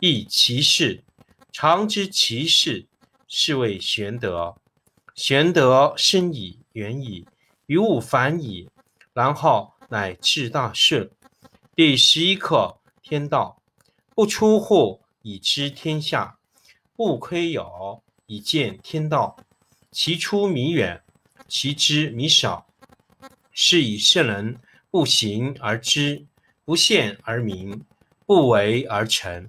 亦其事。常知其事，是谓玄德。玄德深矣，远矣，于物反矣，然后乃至大顺。第十一课天道，不出户，以知天下；不窥有，以见天道。其出弥远，其知弥少。是以圣人不行而知，不见而明，不为而成。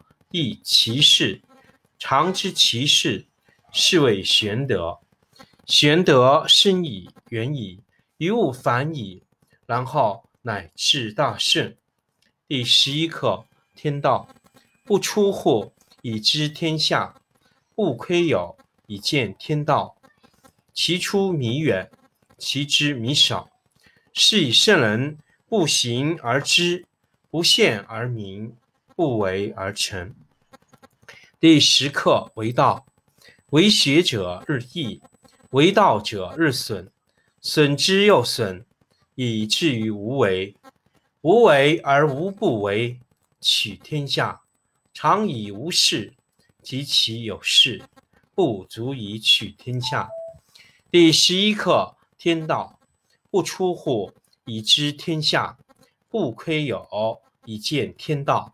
亦其事。常知其事，是谓玄德。玄德深矣，远矣。于物反矣，然后乃至大顺。第十一课天道，不出户，以知天下；不窥有，以见天道。其出弥远，其知弥少。是以圣人不行而知，不见而明，不为而成。第十课为道，为学者日益，为道者日损。损之又损，以至于无为。无为而无不为，取天下常以无事，及其有事，不足以取天下。第十一课天道，不出户，以知天下；不窥有，以见天道。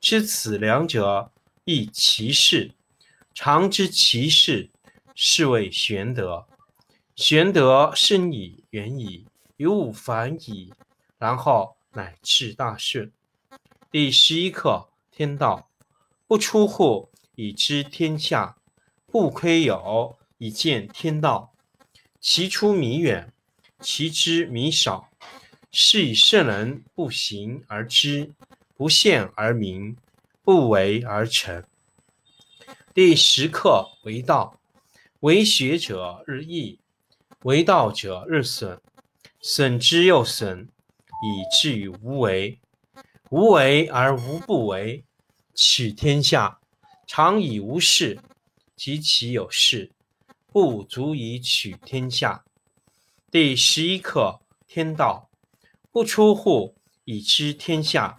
知此两者，亦其事。常知其事，是谓玄德。玄德深矣，远矣，于物反矣，然后乃至大顺。第十一课天道，不出户，以知天下；不窥有，以见天道。其出弥远，其知弥少。是以圣人不行而知，不见而明，不为而成。第十课为道，为学者日益。为道者日损，损之又损，以至于无为。无为而无不为，取天下常以无事，及其有事，不足以取天下。第十一课天道，不出户，以知天下；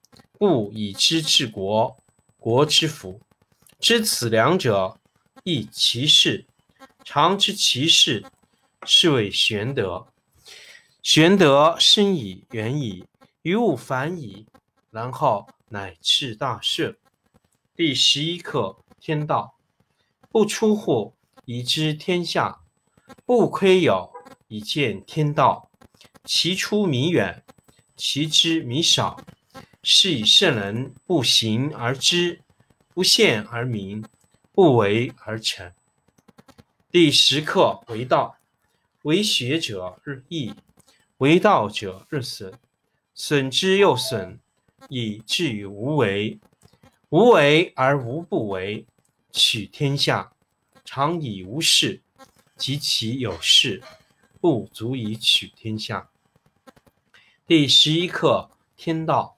故以知治国，国之福。知此两者，亦其事。常知其事，是谓玄德。玄德深矣，远矣，于物反矣，然后乃至大顺。第十一课：天道不出户，以知天下；不窥牖，以见天道。其出弥远，其知弥少。是以圣人不行而知，不现而明，不为而成。第十课：为道，为学者日益，为道者日损，损之又损，以至于无为。无为而无不为，取天下常以无事，及其有事，不足以取天下。第十一课：天道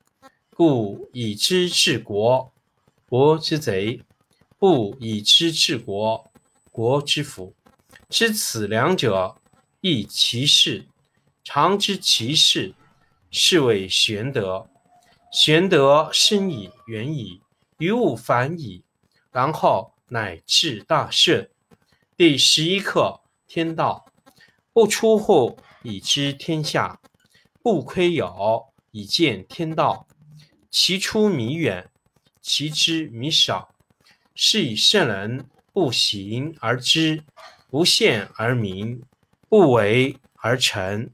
故以知治国，国之贼；不以知治国，国之福。知此两者，亦其事。常知其事，是谓玄德。玄德深矣，远矣。于物反矣，然后乃至大顺。第十一课：天道不出户，以知天下；不窥牖，以见天道。其出弥远，其知弥少。是以圣人不行而知，不见而明，不为而成。